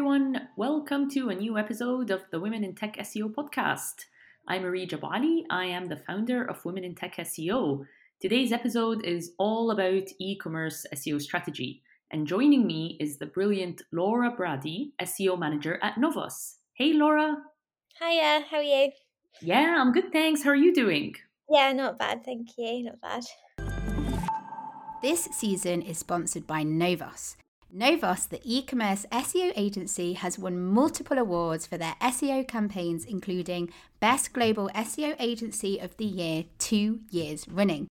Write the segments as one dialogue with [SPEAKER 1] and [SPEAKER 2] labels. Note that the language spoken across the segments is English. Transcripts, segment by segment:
[SPEAKER 1] everyone. Welcome to a new episode of the Women in Tech SEO podcast. I'm Areej AbuAli. I am the founder of Women in Tech SEO. Today's episode is all about e commerce SEO strategy. And joining me is the brilliant Laura Brady, SEO manager at Novos. Hey, Laura.
[SPEAKER 2] Hiya, how are you?
[SPEAKER 1] Yeah, I'm good, thanks. How are you doing?
[SPEAKER 2] Yeah, not bad, thank you. Not bad.
[SPEAKER 3] This season is sponsored by Novos. Novos, the e commerce SEO agency, has won multiple awards for their SEO campaigns, including Best Global SEO Agency of the Year two years running.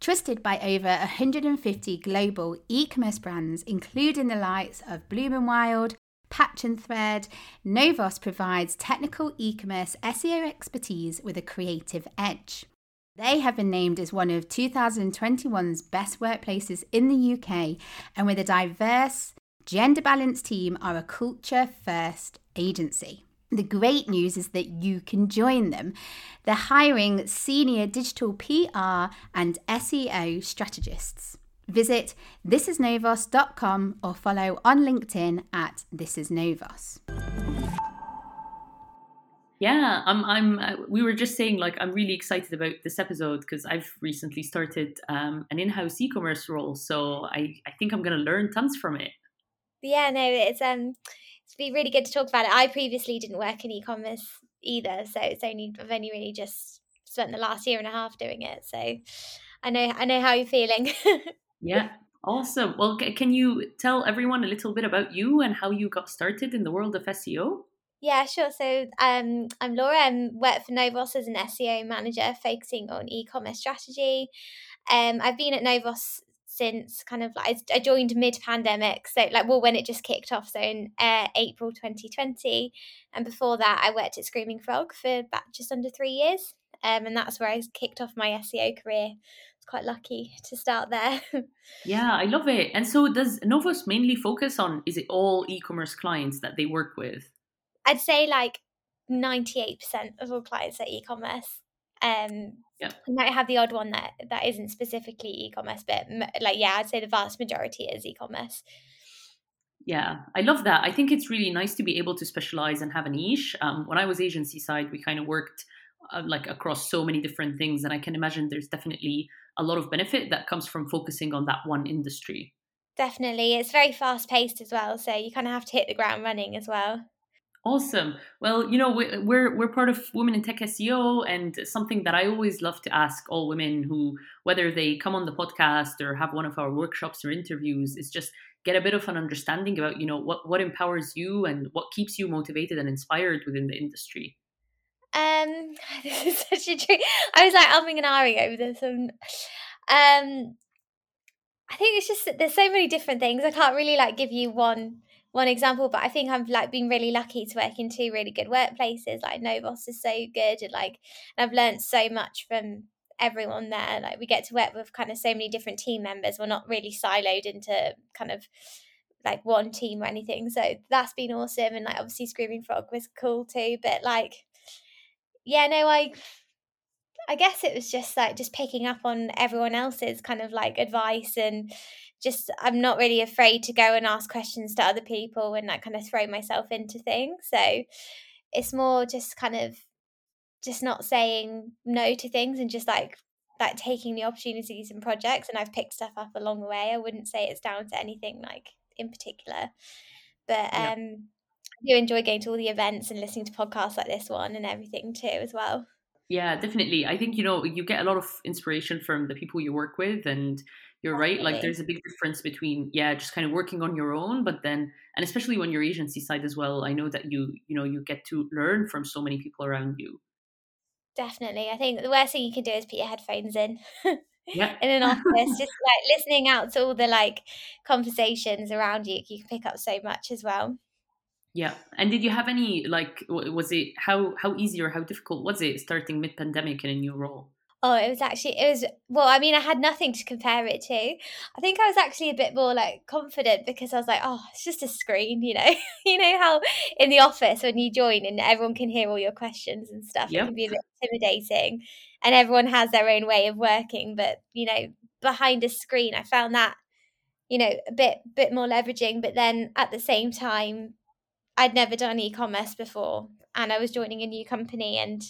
[SPEAKER 3] Trusted by over 150 global e commerce brands, including the likes of Bloom and Wild, Patch and Thread, Novos provides technical e commerce SEO expertise with a creative edge. They have been named as one of 2021's best workplaces in the UK and with a diverse, gender balanced team are a culture first agency. The great news is that you can join them. They're hiring senior digital PR and SEO strategists. Visit thisisnovos.com or follow on LinkedIn at thisisnovos.
[SPEAKER 1] Yeah, I'm. I'm. Uh, we were just saying, like, I'm really excited about this episode because I've recently started um, an in-house e-commerce role, so I, I think I'm going to learn tons from it.
[SPEAKER 2] Yeah, no, it's um, it's be really good to talk about it. I previously didn't work in e-commerce either, so it's only I've only really just spent the last year and a half doing it. So I know I know how you're feeling.
[SPEAKER 1] yeah, awesome. Well, can you tell everyone a little bit about you and how you got started in the world of SEO?
[SPEAKER 2] Yeah, sure. So um, I'm Laura. I'm work for Novos as an SEO manager, focusing on e-commerce strategy. Um, I've been at Novos since kind of like I joined mid-pandemic, so like well when it just kicked off, so in uh, April 2020, and before that I worked at Screaming Frog for about just under three years, um, and that's where I kicked off my SEO career. I was quite lucky to start there.
[SPEAKER 1] yeah, I love it. And so does Novos mainly focus on? Is it all e-commerce clients that they work with?
[SPEAKER 2] I'd say like 98% of all clients are e-commerce. Um,
[SPEAKER 1] yeah.
[SPEAKER 2] You might have the odd one that that isn't specifically e-commerce, but like yeah, I'd say the vast majority is e-commerce.
[SPEAKER 1] Yeah, I love that. I think it's really nice to be able to specialize and have a niche. Um, when I was agency side, we kind of worked uh, like across so many different things, and I can imagine there's definitely a lot of benefit that comes from focusing on that one industry.
[SPEAKER 2] Definitely, it's very fast paced as well, so you kind of have to hit the ground running as well.
[SPEAKER 1] Awesome. Well, you know, we're we're part of Women in Tech SEO, and something that I always love to ask all women who, whether they come on the podcast or have one of our workshops or interviews, is just get a bit of an understanding about, you know, what what empowers you and what keeps you motivated and inspired within the industry.
[SPEAKER 2] Um, this is such a treat. I was like umming and ahhing over this, and um, I think it's just there's so many different things. I can't really like give you one one example, but I think I've like been really lucky to work in two really good workplaces. Like Novos is so good, and like and I've learned so much from everyone there. Like we get to work with kind of so many different team members. We're not really siloed into kind of like one team or anything. So that's been awesome. And like obviously Screaming Frog was cool too. But like yeah, no, I I guess it was just like just picking up on everyone else's kind of like advice and just I'm not really afraid to go and ask questions to other people and like kind of throw myself into things. So it's more just kind of just not saying no to things and just like like taking the opportunities and projects and I've picked stuff up along the way. I wouldn't say it's down to anything like in particular. But um yeah. I do enjoy going to all the events and listening to podcasts like this one and everything too as well.
[SPEAKER 1] Yeah, definitely. I think you know you get a lot of inspiration from the people you work with and you're right like there's a big difference between yeah just kind of working on your own but then and especially when you're agency side as well i know that you you know you get to learn from so many people around you.
[SPEAKER 2] Definitely i think the worst thing you can do is put your headphones in
[SPEAKER 1] yeah.
[SPEAKER 2] in an office just like listening out to all the like conversations around you you can pick up so much as well.
[SPEAKER 1] Yeah and did you have any like was it how how easy or how difficult was it starting mid-pandemic in a new role
[SPEAKER 2] Oh, it was actually it was well, I mean, I had nothing to compare it to. I think I was actually a bit more like confident because I was like, oh, it's just a screen, you know. you know how in the office when you join and everyone can hear all your questions and stuff, it can be a bit intimidating. And everyone has their own way of working, but you know, behind a screen, I found that, you know, a bit bit more leveraging, but then at the same time, I'd never done e-commerce before and I was joining a new company and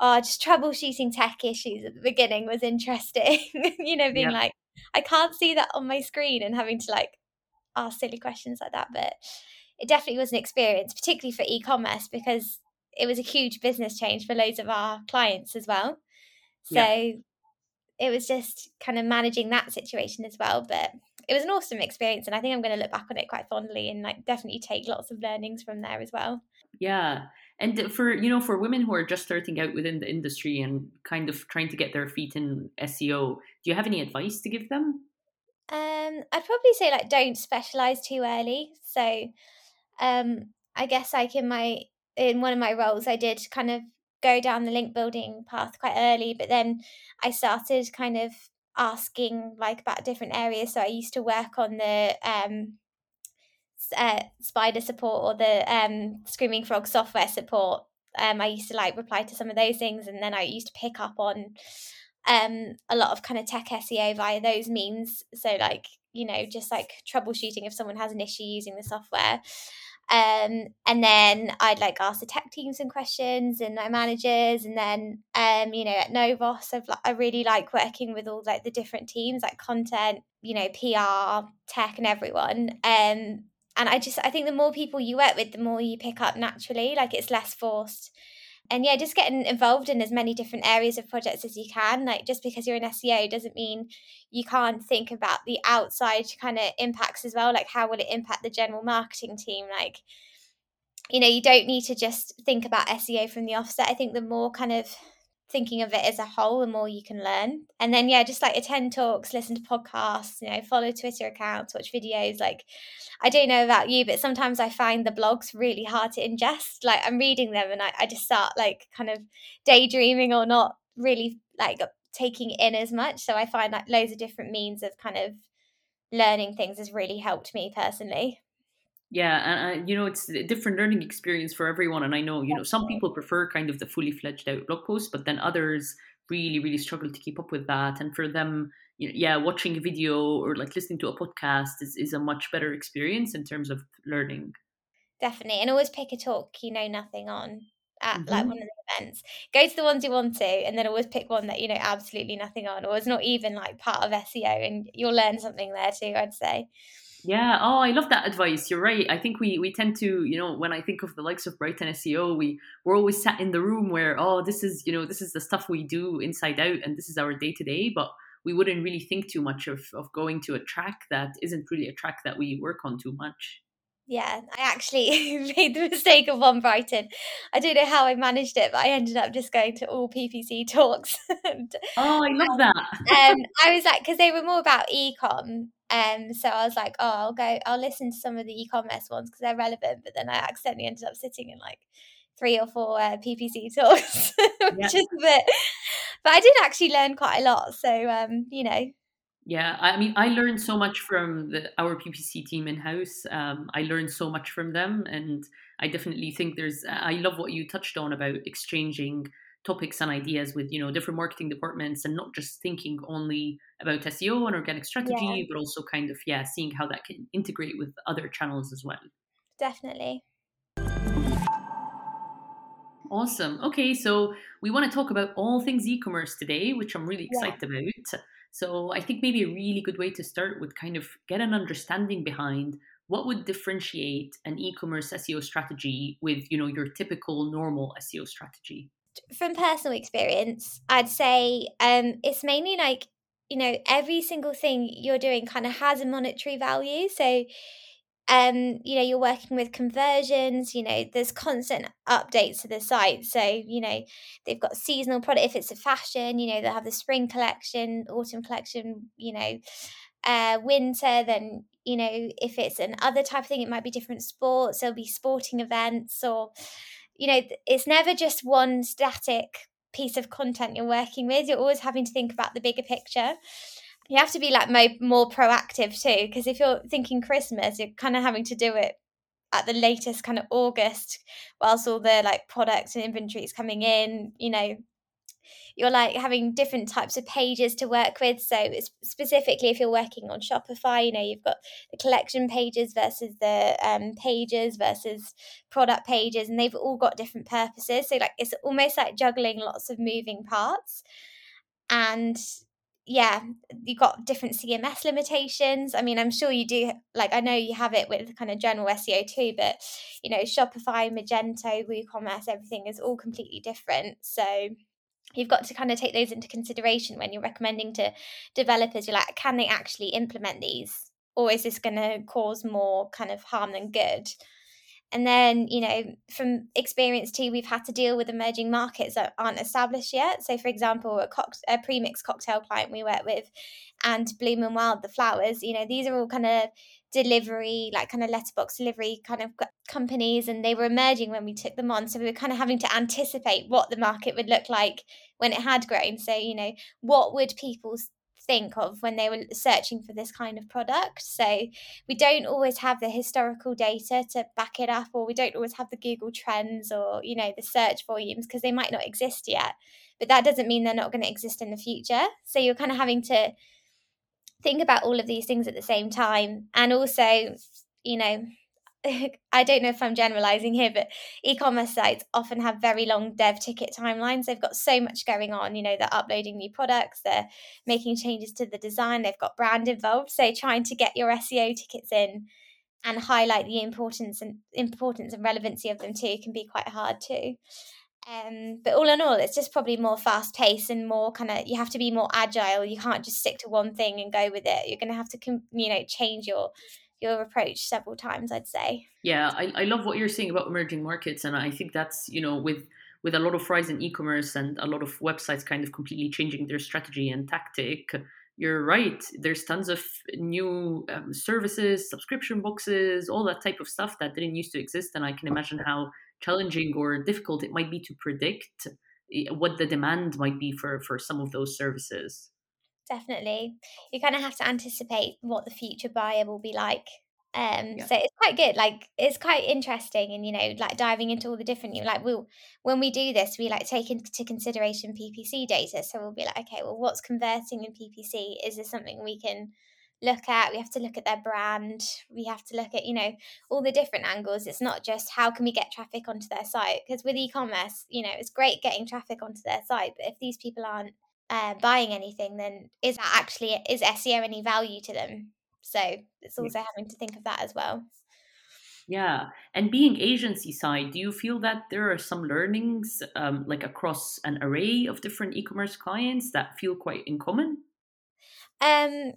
[SPEAKER 2] oh, just troubleshooting tech issues at the beginning was interesting. you know, being yeah. like, I can't see that on my screen and having to like ask silly questions like that. But it definitely was an experience, particularly for e-commerce, because it was a huge business change for loads of our clients as well. So yeah. it was just kind of managing that situation as well. But it was an awesome experience and I think I'm going to look back on it quite fondly and like definitely take lots of learnings from there as well.
[SPEAKER 1] Yeah. And for you know, for women who are just starting out within the industry and kind of trying to get their feet in SEO, do you have any advice to give them?
[SPEAKER 2] Um, I'd probably say like don't specialize too early. So, um, I guess like in my in one of my roles, I did kind of go down the link building path quite early, but then I started kind of asking like about different areas. So I used to work on the um uh, spider support or the um, screaming frog software support um, i used to like reply to some of those things and then i used to pick up on um, a lot of kind of tech seo via those means so like you know just like troubleshooting if someone has an issue using the software um, and then I'd like ask the tech team some questions and my managers, and then um, you know at Novos, I've I really like working with all like the different teams, like content, you know, PR, tech, and everyone. Um, and I just I think the more people you work with, the more you pick up naturally. Like it's less forced. And yeah, just getting involved in as many different areas of projects as you can. Like just because you're an SEO doesn't mean you can't think about the outside kind of impacts as well. Like how will it impact the general marketing team? Like, you know, you don't need to just think about SEO from the offset. I think the more kind of thinking of it as a whole, the more you can learn. And then yeah, just like attend talks, listen to podcasts, you know, follow Twitter accounts, watch videos. Like I don't know about you, but sometimes I find the blogs really hard to ingest. Like I'm reading them and I, I just start like kind of daydreaming or not really like taking in as much. So I find like loads of different means of kind of learning things has really helped me personally.
[SPEAKER 1] Yeah, and uh, you know it's a different learning experience for everyone. And I know you know some people prefer kind of the fully fledged out blog post, but then others really really struggle to keep up with that. And for them, you know, yeah, watching a video or like listening to a podcast is is a much better experience in terms of learning.
[SPEAKER 2] Definitely, and always pick a talk you know nothing on at mm-hmm. like one of the events. Go to the ones you want to, and then always pick one that you know absolutely nothing on, or it's not even like part of SEO, and you'll learn something there too. I'd say.
[SPEAKER 1] Yeah. Oh, I love that advice. You're right. I think we we tend to, you know, when I think of the likes of Brighton SEO, we we're always sat in the room where, oh, this is, you know, this is the stuff we do inside out, and this is our day to day. But we wouldn't really think too much of of going to a track that isn't really a track that we work on too much.
[SPEAKER 2] Yeah, I actually made the mistake of one Brighton. I don't know how I managed it, but I ended up just going to all PPC talks.
[SPEAKER 1] and, oh, I love that.
[SPEAKER 2] um, I was like, because they were more about ecom. Um, so I was like, oh, I'll go, I'll listen to some of the e-commerce ones because they're relevant. But then I accidentally ended up sitting in like three or four uh, PPC talks, which yeah. is a bit. But I did actually learn quite a lot. So um, you know,
[SPEAKER 1] yeah, I mean, I learned so much from the, our PPC team in house. Um, I learned so much from them, and I definitely think there's. I love what you touched on about exchanging topics and ideas with you know different marketing departments, and not just thinking only about SEO and organic strategy, yeah. but also kind of yeah, seeing how that can integrate with other channels as well.
[SPEAKER 2] Definitely.
[SPEAKER 1] Awesome. Okay, so we want to talk about all things e-commerce today, which I'm really excited yeah. about. So I think maybe a really good way to start would kind of get an understanding behind what would differentiate an e-commerce SEO strategy with, you know, your typical normal SEO strategy.
[SPEAKER 2] From personal experience, I'd say um, it's mainly like you know every single thing you're doing kind of has a monetary value. So um, you know, you're working with conversions, you know, there's constant updates to the site. So, you know, they've got seasonal product. If it's a fashion, you know, they'll have the spring collection, autumn collection, you know, uh, winter, then, you know, if it's an other type of thing, it might be different sports. There'll be sporting events or, you know, it's never just one static piece of content you're working with. You're always having to think about the bigger picture you have to be like mo- more proactive too because if you're thinking christmas you're kind of having to do it at the latest kind of august whilst all the like products and inventory is coming in you know you're like having different types of pages to work with. So specifically, if you're working on Shopify, you know you've got the collection pages versus the um, pages versus product pages, and they've all got different purposes. So like it's almost like juggling lots of moving parts, and yeah, you've got different CMS limitations. I mean, I'm sure you do. Like, I know you have it with kind of general SEO too, but you know, Shopify, Magento, WooCommerce, everything is all completely different. So you've got to kind of take those into consideration when you're recommending to developers. You're like, can they actually implement these, or is this going to cause more kind of harm than good? And then, you know, from experience too, we've had to deal with emerging markets that aren't established yet. So, for example, a, cock- a premix cocktail client we work with and Bloom and Wild, the flowers, you know, these are all kind of delivery, like kind of letterbox delivery kind of companies, and they were emerging when we took them on. So, we were kind of having to anticipate what the market would look like when it had grown. So, you know, what would people think of when they were searching for this kind of product. So we don't always have the historical data to back it up, or we don't always have the Google Trends or, you know, the search volumes because they might not exist yet. But that doesn't mean they're not going to exist in the future. So you're kind of having to think about all of these things at the same time. And also, you know, I don't know if I'm generalizing here, but e-commerce sites often have very long dev ticket timelines. They've got so much going on. You know, they're uploading new products, they're making changes to the design, they've got brand involved. So trying to get your SEO tickets in and highlight the importance and importance and relevancy of them too can be quite hard too. Um, but all in all, it's just probably more fast paced and more kind of you have to be more agile. You can't just stick to one thing and go with it. You're going to have to, you know, change your your approach several times i'd say.
[SPEAKER 1] Yeah I, I love what you're saying about emerging markets and i think that's you know with with a lot of rise in e-commerce and a lot of websites kind of completely changing their strategy and tactic you're right. There's tons of new um, services subscription boxes all that type of stuff that didn't used to exist and i can imagine how challenging or difficult it might be to predict eh, what the demand might be for for some of those services
[SPEAKER 2] definitely. You kind of have to anticipate what the future buyer will be like. Um, yeah. so it's quite good. Like it's quite interesting, and you know, like diving into all the different. You like we'll when we do this, we like take into consideration PPC data. So we'll be like, okay, well, what's converting in PPC? Is this something we can look at? We have to look at their brand. We have to look at you know all the different angles. It's not just how can we get traffic onto their site because with e-commerce, you know, it's great getting traffic onto their site, but if these people aren't uh, buying anything, then is that actually is SEO any value to them? So it's also yes. having to think of that as well.
[SPEAKER 1] Yeah, and being agency side, do you feel that there are some learnings um, like across an array of different e-commerce clients that feel quite in common?
[SPEAKER 2] Um,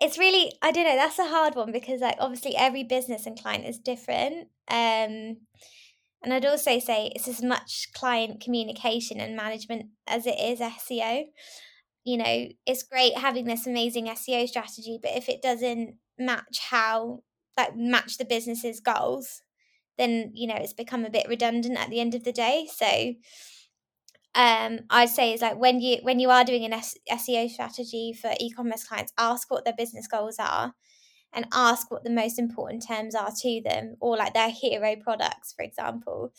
[SPEAKER 2] it's really I don't know. That's a hard one because like obviously every business and client is different. Um, and I'd also say it's as much client communication and management as it is SEO. You know, it's great having this amazing SEO strategy, but if it doesn't match how, like, match the business's goals, then, you know, it's become a bit redundant at the end of the day. So, um, I'd say is like when you when you are doing an SEO strategy for e-commerce clients, ask what their business goals are, and ask what the most important terms are to them or like their hero products for example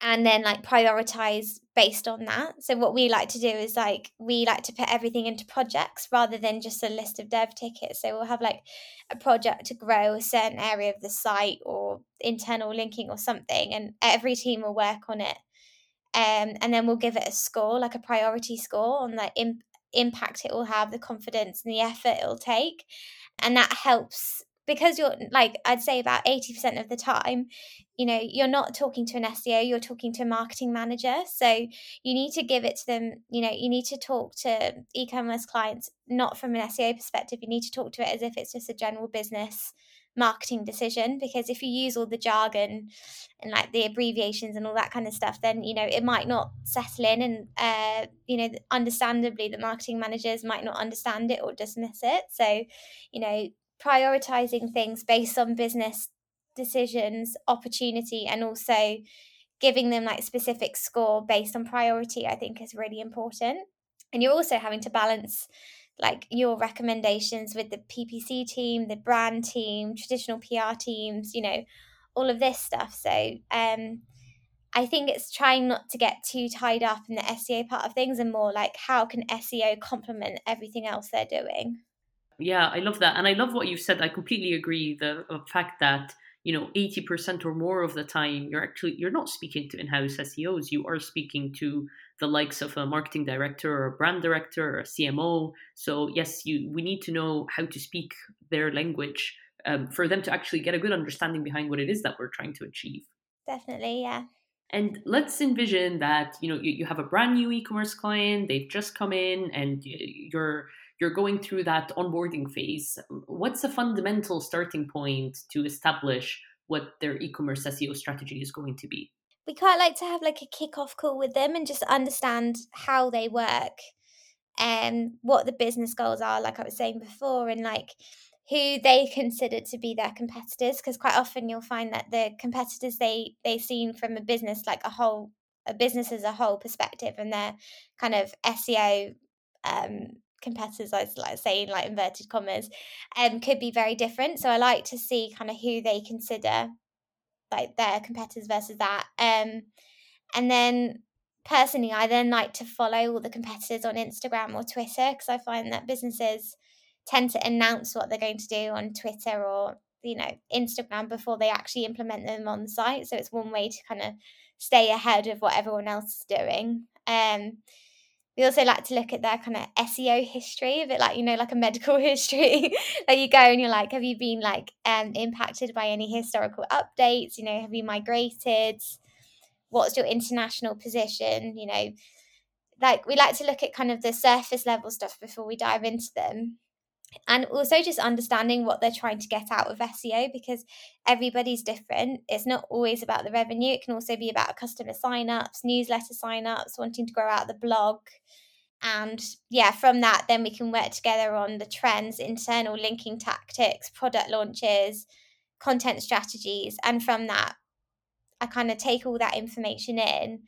[SPEAKER 2] and then like prioritize based on that. So what we like to do is like we like to put everything into projects rather than just a list of dev tickets. So we'll have like a project to grow a certain area of the site or internal linking or something and every team will work on it. Um, and then we'll give it a score like a priority score on the imp- impact it will have the confidence and the effort it'll take and that helps because you're like I'd say about 80% of the time you know you're not talking to an SEO you're talking to a marketing manager. So you need to give it to them you know you need to talk to e-commerce clients not from an SEO perspective you need to talk to it as if it's just a general business marketing decision because if you use all the jargon and like the abbreviations and all that kind of stuff then you know it might not settle in and uh you know understandably the marketing managers might not understand it or dismiss it. So you know prioritizing things based on business decisions opportunity and also giving them like specific score based on priority i think is really important. And you're also having to balance like your recommendations with the PPC team, the brand team, traditional PR teams, you know, all of this stuff. So, um, I think it's trying not to get too tied up in the SEO part of things and more like how can SEO complement everything else they're doing.
[SPEAKER 1] Yeah, I love that. And I love what you said. I completely agree. The, the fact that you know 80% or more of the time you're actually you're not speaking to in-house seos you are speaking to the likes of a marketing director or a brand director or a cmo so yes you we need to know how to speak their language um, for them to actually get a good understanding behind what it is that we're trying to achieve.
[SPEAKER 2] Definitely yeah.
[SPEAKER 1] And let's envision that you know you, you have a brand new e-commerce client they've just come in and you're you're going through that onboarding phase. What's a fundamental starting point to establish what their e-commerce seo strategy is going to be
[SPEAKER 2] we quite like to have like a kick-off call with them and just understand how they work and what the business goals are like i was saying before and like who they consider to be their competitors because quite often you'll find that the competitors they they seen from a business like a whole a business as a whole perspective and their kind of SEO um, competitors, I like saying like inverted commas, um, could be very different. So I like to see kind of who they consider like their competitors versus that. Um, and then personally, I then like to follow all the competitors on Instagram or Twitter because I find that businesses tend to announce what they're going to do on Twitter or you know Instagram before they actually implement them on the site. So it's one way to kind of stay ahead of what everyone else is doing. Um, we also like to look at their kind of SEO history, a bit like you know, like a medical history. like you go and you're like, have you been like um impacted by any historical updates? You know, have you migrated? What's your international position? You know, like we like to look at kind of the surface level stuff before we dive into them. And also just understanding what they're trying to get out of SEO because everybody's different. It's not always about the revenue. It can also be about customer signups, newsletter signups, wanting to grow out the blog and yeah from that then we can work together on the trends internal linking tactics product launches content strategies and from that i kind of take all that information in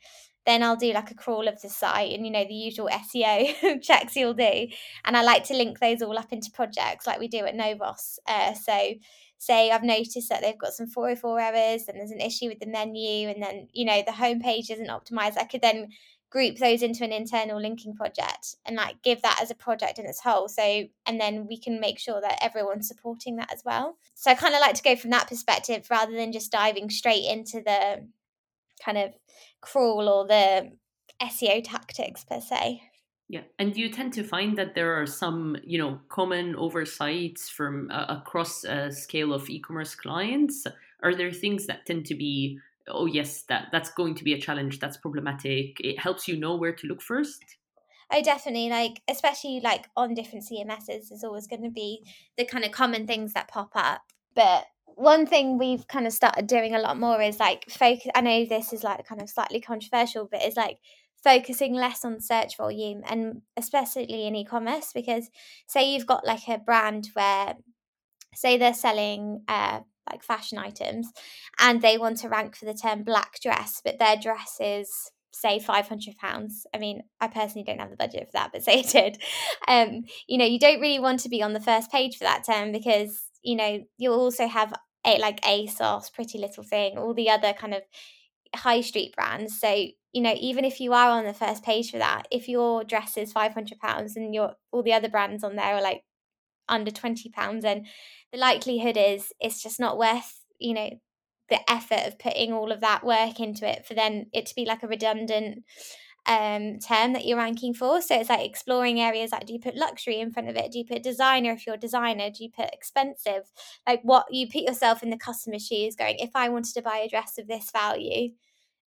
[SPEAKER 2] then i'll do like a crawl of the site and you know the usual seo checks you'll do. And i like to link those all up into projects like we do at novos uh, so say I've noticed that they've got some 404 errors and there's an issue with the menu and then you know the homepage isn't optimized I could then group those into an internal linking project and like give that as a project in its whole so and then we can make sure that everyone's supporting that as well. So i kind of like to go from that perspective rather than just diving straight into the kind of crawl or the seo tactics per se
[SPEAKER 1] yeah, and you tend to find that there are some, you know, common oversights from uh, across a scale of e-commerce clients. Are there things that tend to be oh yes that that's going to be a challenge that's problematic it helps you know where to look first
[SPEAKER 2] Oh, definitely. Like, especially like on different CMSs, is always going to be the kind of common things that pop up. But one thing we've kind of started doing a lot more is like focus. I know this is like kind of slightly controversial, but it's like focusing less on search volume and especially in e-commerce because say you've got like a brand where say they're selling uh, like fashion items and they want to rank for the term black dress but their dress is say 500 pounds i mean i personally don't have the budget for that but say it did um you know you don't really want to be on the first page for that term because you know you'll also have like asos pretty little thing all the other kind of high street brands. So you know even if you are on the first page for that if your dress is 500 pounds and your all the other brands on there are like under 20 pounds and the likelihood is it's just not worth you know the effort of putting all of that work into it for then it to be like a redundant um term that you're ranking for. So it's like exploring areas like do you put luxury in front of it? Do you put designer if you're a designer? Do you put expensive? Like what you put yourself in the customer's shoes going if i wanted to buy a dress of this value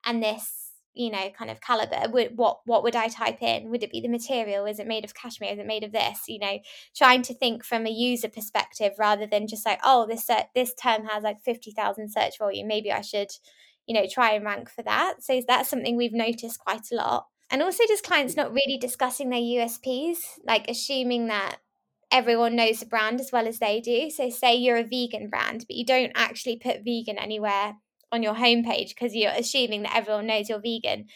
[SPEAKER 2] and this you know kind of caliber would what what would i type in? Would it be the material? Is it made of cashmere? Is it made of this? You know trying to think from a user perspective rather than just like oh this uh, this term has like 50,000 search volume. Maybe i should you know try and rank for that. So that's something we've noticed quite a lot and also just clients not really discussing their USPs like assuming that everyone knows the brand as well as they do so say you're a vegan brand but you don't actually put vegan anywhere on your homepage because you're assuming that everyone knows you're vegan.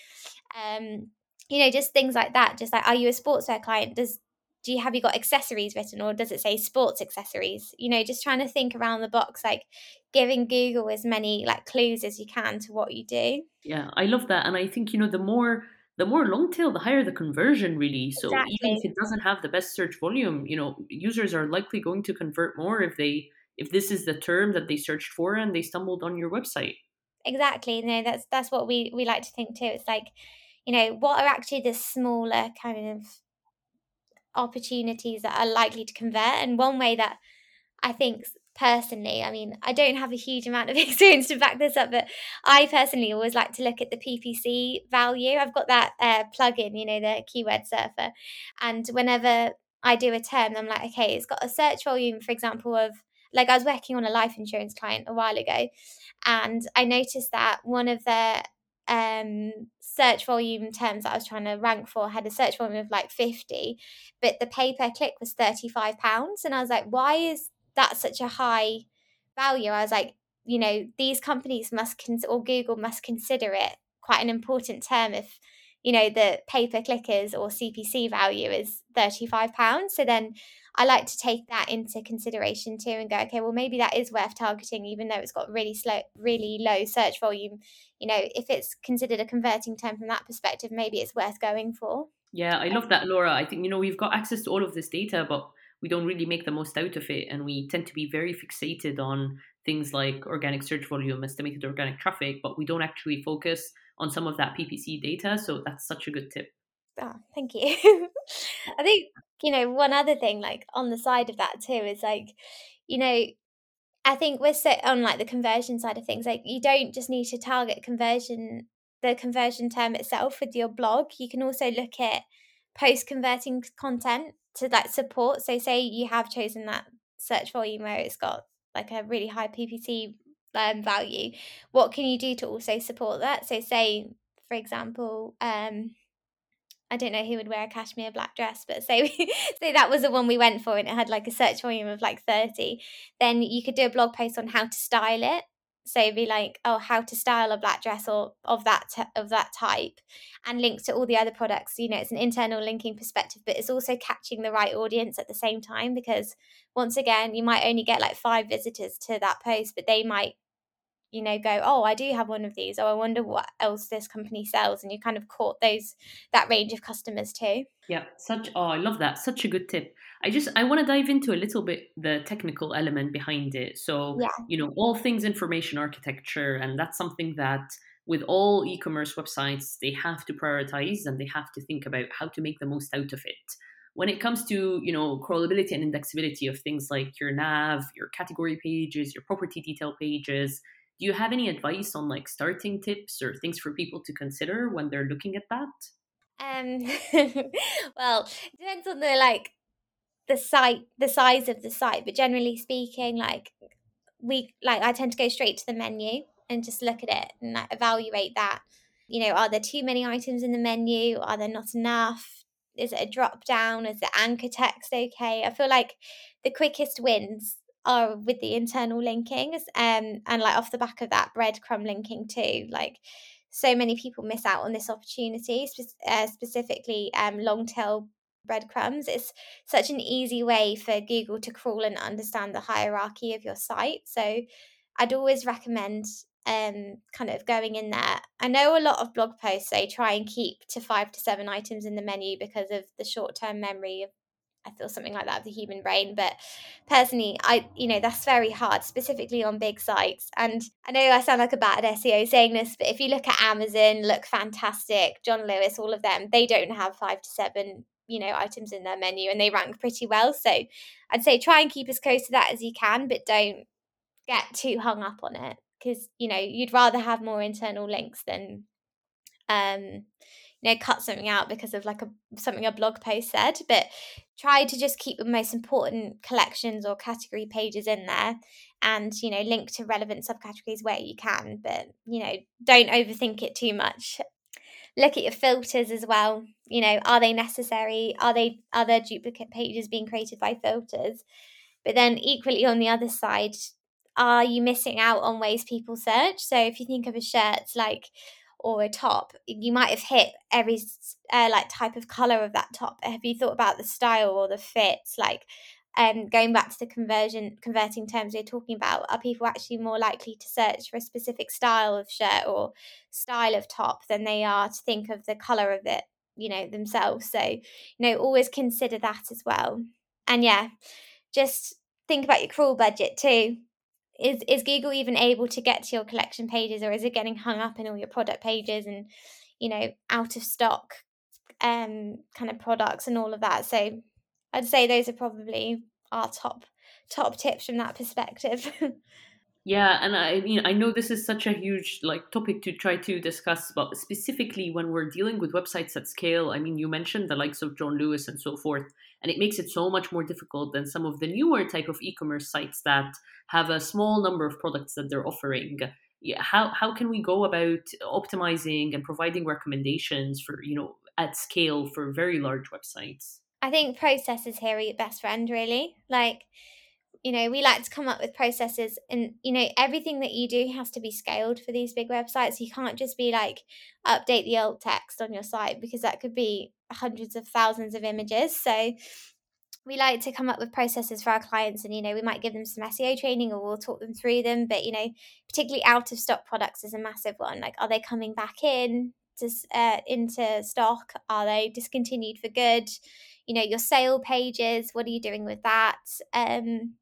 [SPEAKER 2] Um, you know, just things like that. Just like, are you a sportswear client? Does do you have you got accessories written or does it say sports accessories you know just trying to think around the box like giving google as many like clues as you can to what you do
[SPEAKER 1] yeah i love that and i think you know the more the more long tail the higher the conversion really so exactly. even if it doesn't have the best search volume you know users are likely going to convert more if they if this is the term that they searched for and they stumbled on your website
[SPEAKER 2] exactly no that's that's what we we like to think too it's like you know what are actually the smaller kind of opportunities that are likely to convert. And one way that I think personally, I mean, I don't have a huge amount of experience to back this up, but I personally always like to look at the PPC value. I've got that uh, plugin, you know, the keyword surfer. And whenever I do a term, I'm like, okay, it's got a search volume, for example, of like I was working on a life insurance client a while ago, and I noticed that one of their um, search volume terms that I was trying to rank for had a search volume of like 50, but the pay per click was 35 pounds. And I was like, why is that such a high value? I was like, you know, these companies must, cons- or Google must consider it quite an important term if, you know, the pay per clickers or CPC value is 35 pounds. So then I like to take that into consideration too and go, okay, well, maybe that is worth targeting, even though it's got really slow, really low search volume. You know, if it's considered a converting term from that perspective, maybe it's worth going for.
[SPEAKER 1] Yeah, I love um that, Laura. I think, you know, we've got access to all of this data, but we don't really make the most out of it. And we tend to be very fixated on things like organic search volume, estimated organic traffic, but we don't actually focus on some of that PPC data. So that's such a good tip.
[SPEAKER 2] Oh, thank you. I think, you know, one other thing, like on the side of that too, is like, you know, I think we're set on like the conversion side of things. Like, you don't just need to target conversion, the conversion term itself with your blog. You can also look at post converting content to like support. So, say you have chosen that search volume where it's got like a really high PPC um, value. What can you do to also support that? So, say, for example, um, I don't know who would wear a cashmere black dress, but say we, say that was the one we went for and it had like a search volume of like 30, then you could do a blog post on how to style it. So be like, oh, how to style a black dress or of that t- of that type, and link to all the other products. You know, it's an internal linking perspective, but it's also catching the right audience at the same time because once again, you might only get like five visitors to that post, but they might you know go oh i do have one of these. Oh i wonder what else this company sells and you kind of caught those that range of customers too.
[SPEAKER 1] Yeah such oh i love that. Such a good tip. I just i want to dive into a little bit the technical element behind it. So yeah. you know all things information architecture and that's something that with all e-commerce websites they have to prioritize and they have to think about how to make the most out of it. When it comes to you know crawlability and indexability of things like your nav your category pages your property detail pages do you have any advice on like starting tips or things for people to consider when they're looking at that?
[SPEAKER 2] Um well depends on the like the site the size of the site but generally speaking like we like i tend to go straight to the menu and just look at it and like, evaluate that. You know are there too many items in the menu? Are there not enough? Is it a drop down is the anchor text okay? I feel like the quickest wins are with the internal linkings um, and like off the back of that breadcrumb linking too like so many people miss out on this opportunity spe- uh, specifically um, long tail breadcrumbs it's such an easy way for google to crawl and understand the hierarchy of your site so i'd always recommend um, kind of going in there. I know a lot of blog posts say try and keep to five to seven items in the menu because of the short term memory of I feel something like that of the human brain. But personally, I you know that's very hard, specifically on big sites. And I know I sound like a bad SEO saying this, but if you look at Amazon, look fantastic, John Lewis, all of them, they don't have five to seven you know items in their menu and they rank pretty well so i'd say try and keep as close to that as you can but don't get too hung up on it because you know you'd rather have more internal links than um know cut something out because of like a something a blog post said but try to just keep the most important collections or category pages in there and you know link to relevant subcategories where you can but you know don't overthink it too much. Look at your filters as well you know are they necessary? Are they other duplicate pages being created by filters? But then equally on the other side are you missing out on ways people search? So if you think of a shirt like or a top, you might have hit every uh, like type of color of that top. Have you thought about the style or the fits? Like, um, going back to the conversion converting terms we are talking about, are people actually more likely to search for a specific style of shirt or style of top than they are to think of the color of it, you know, themselves? So, you know, always consider that as well. And yeah, just think about your crawl budget too is is Google even able to get to your collection pages or is it getting hung up in all your product pages and you know out of stock um kind of products and all of that? So I'd say those are probably our top top tips from that perspective
[SPEAKER 1] Yeah, and I mean, I know this is such a huge like topic to try to discuss, but specifically when we're dealing with websites at scale, I mean, you mentioned the likes of John Lewis and so forth, and it makes it so much more difficult than some of the newer type of e-commerce sites that have a small number of products that they're offering. Yeah, how how can we go about optimizing and providing recommendations for you know at scale for very large websites?
[SPEAKER 2] I think processes here are your best friend, really. Like you know we like to come up with processes and you know everything that you do has to be scaled for these big websites. You can't just be like update the alt text on your site because that could be hundreds of thousands of images. So we like to come up with processes for our clients and you know we might give them some seo training or we'll talk them through them but you know particularly out of stock products is a massive one. Like are they coming back in to uh, into stock? Are they discontinued for good? You know your sale pages what are you doing with that? Um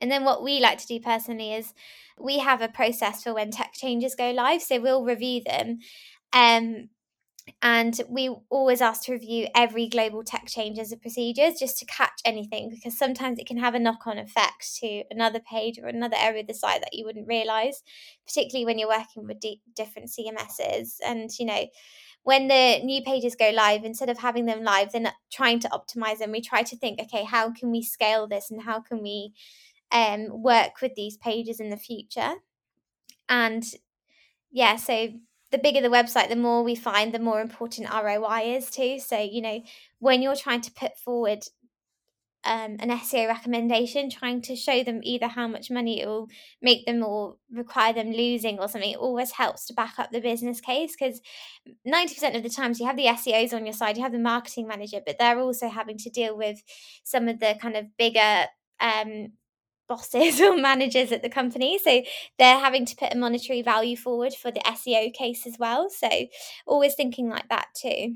[SPEAKER 2] and then what we like to do personally is we have a process for when tech changes go live. So we'll review them. Um, and we always ask to review every global tech change as a procedures just to catch anything because sometimes it can have a knock-on effect to another page or another area of the site that you wouldn't realize particularly when you're working with d- different cms's and you know when the new pages go live instead of having them live then trying to optimize them we try to think okay how can we scale this and how can we um, work with these pages in the future. And yeah, so the bigger the website, the more we find, the more important ROI is too. So, you know, when you're trying to put forward um, an SEO recommendation, trying to show them either how much money it will make them or require them losing or something, it always helps to back up the business case because 90% of the times you have the SEOs on your side, you have the marketing manager, but they're also having to deal with some of the kind of bigger um, bosses or managers at the company. So they're having to put a monetary value forward for the SEO case as well. So always thinking like that too.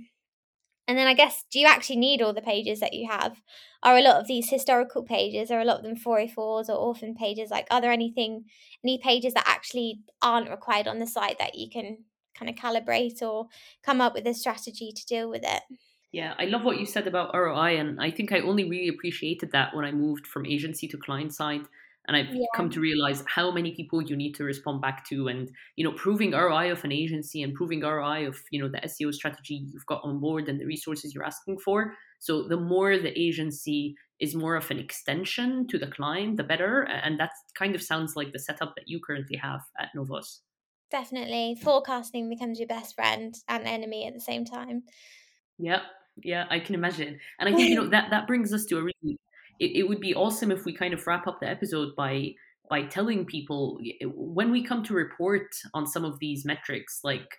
[SPEAKER 2] And then I guess, do you actually need all the pages that you have? Are a lot of these historical pages, are a lot of them 404s or orphan pages? Like, are there anything, any pages that actually aren't required on the site that you can kind of calibrate or come up with a strategy to deal with it?
[SPEAKER 1] Yeah, I love what you said about ROI, and I think I only really appreciated that when I moved from agency to client side. And I've yeah. come to realize how many people you need to respond back to, and you know, proving ROI of an agency and proving ROI of you know the SEO strategy you've got on board and the resources you're asking for. So the more the agency is more of an extension to the client, the better. And that kind of sounds like the setup that you currently have at Novos.
[SPEAKER 2] Definitely, forecasting becomes your best friend and enemy at the same time.
[SPEAKER 1] Yeah, yeah, I can imagine. And I think you know that that brings us to a really. It, it would be awesome if we kind of wrap up the episode by by telling people eh, when we come to report on some of these metrics, like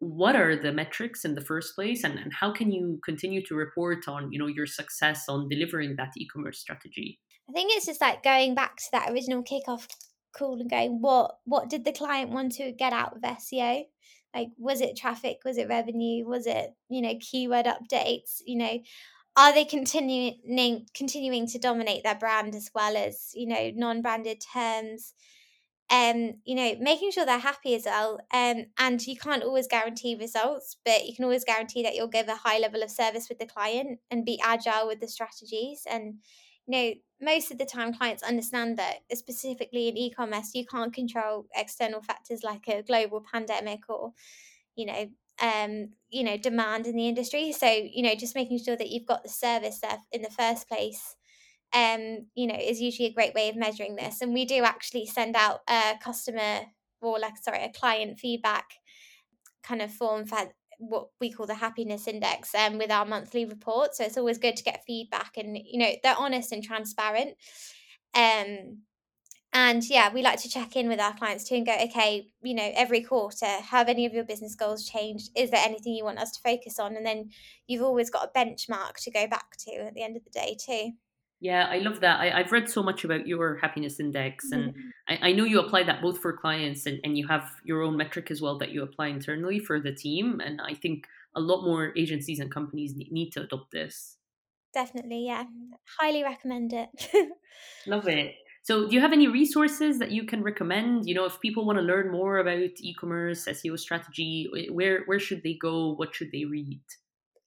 [SPEAKER 1] what are the metrics in the first place, and, and how can you continue to report on you know your success on delivering that e-commerce strategy?
[SPEAKER 2] I think it's just like going back to that original kickoff call and going, what what did the client want to get out of SEO? Like was it traffic? Was it revenue? Was it you know keyword updates? You know are they continuing continuing to dominate their brand as well as you know non-branded terms? Um you know making sure they're happy as well um and you can't always guarantee results but you can always guarantee that you'll give a high level of service with the client and be agile with the strategies and you know most of the time clients understand that specifically in e-commerce you can't control external factors like a global pandemic or you know um you know demand in the industry. So you know just making sure that you've got the service there in the first place um you know is usually a great way of measuring this. And we do actually send out a customer or like sorry a client feedback kind of form for what we call the happiness index um, with our monthly report. So it's always good to get feedback and, you know, they're honest and transparent. Um, and yeah, we like to check in with our clients too and go, okay, you know, every quarter, have any of your business goals changed? Is there anything you want us to focus on? And then you've always got a benchmark to go back to at the end of the day too.
[SPEAKER 1] Yeah, I love that. I, have read so much about your happiness index, and I, I, know you apply that both for clients and, and you have your own metric as well that you apply internally for the team. And I think a lot more agencies and companies need to adopt this.
[SPEAKER 2] Definitely, yeah. Highly recommend it.
[SPEAKER 1] love it. So, do you have any resources that you can recommend? You know, if people want to learn more about e-commerce SEO strategy, where where should they go? What should they read?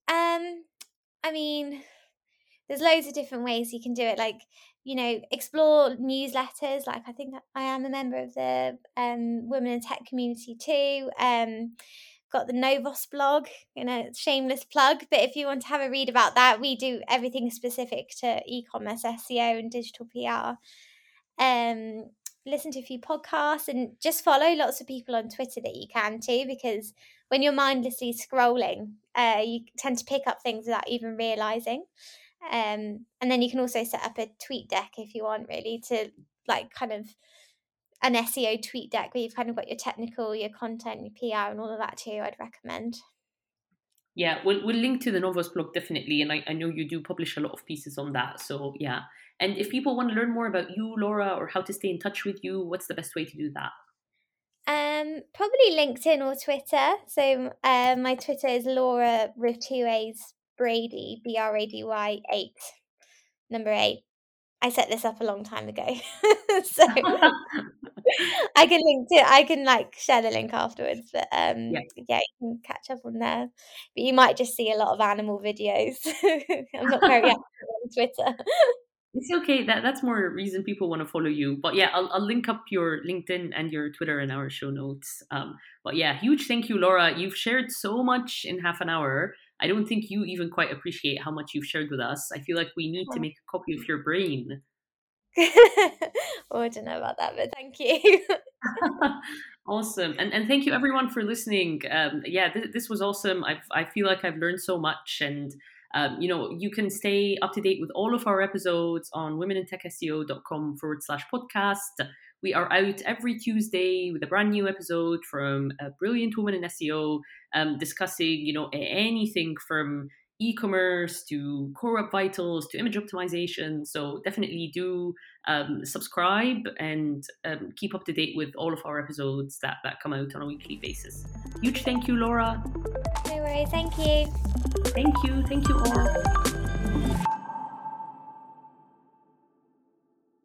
[SPEAKER 2] Um, I mean, there's loads of different ways you can do it. Like, you know, explore newsletters. Like, I think I am a member of the um, Women in Tech community too. Um, got the Novos blog, you know, shameless plug. But if you want to have a read about that, we do everything specific to e-commerce SEO and digital PR um, listen to a few podcasts and just follow lots of people on Twitter that you can too, because when you're mindlessly scrolling, uh, you tend to pick up things without even realizing. Um, and then you can also set up a tweet deck if you want, really, to like kind of an SEO tweet deck where you've kind of got your technical, your content, your PR, and all of that too. I'd recommend.
[SPEAKER 1] Yeah, we'll, we'll link to the Novos blog definitely. And I, I know you do publish a lot of pieces on that. So, yeah. And if people want to learn more about you, Laura, or how to stay in touch with you, what's the best way to do that?
[SPEAKER 2] Um, probably LinkedIn or Twitter. So uh, my Twitter is Laura with two A's Brady, B R A D Y eight, number eight. I set this up a long time ago, so I can link to. I can like share the link afterwards, but um, yeah. yeah, you can catch up on there. But you might just see a lot of animal videos. I'm not very active on Twitter.
[SPEAKER 1] It's okay. That that's more reason people want to follow you. But yeah, I'll, I'll link up your LinkedIn and your Twitter in our show notes. Um, but yeah, huge thank you, Laura. You've shared so much in half an hour. I don't think you even quite appreciate how much you've shared with us. I feel like we need to make a copy of your brain.
[SPEAKER 2] oh, I don't know about that, but thank you.
[SPEAKER 1] awesome, and and thank you everyone for listening. Um, yeah, th- this was awesome. I I feel like I've learned so much, and um, you know, you can stay up to date with all of our episodes on womenintechseo.com forward slash podcast. We are out every Tuesday with a brand new episode from a brilliant woman in SEO, um, discussing, you know, anything from e-commerce to core web vitals to image optimization. So definitely do um, subscribe and um, keep up to date with all of our episodes that, that come out on a weekly basis. Huge thank you laura.
[SPEAKER 2] No worries. Thank you.
[SPEAKER 1] Thank you. Thank you all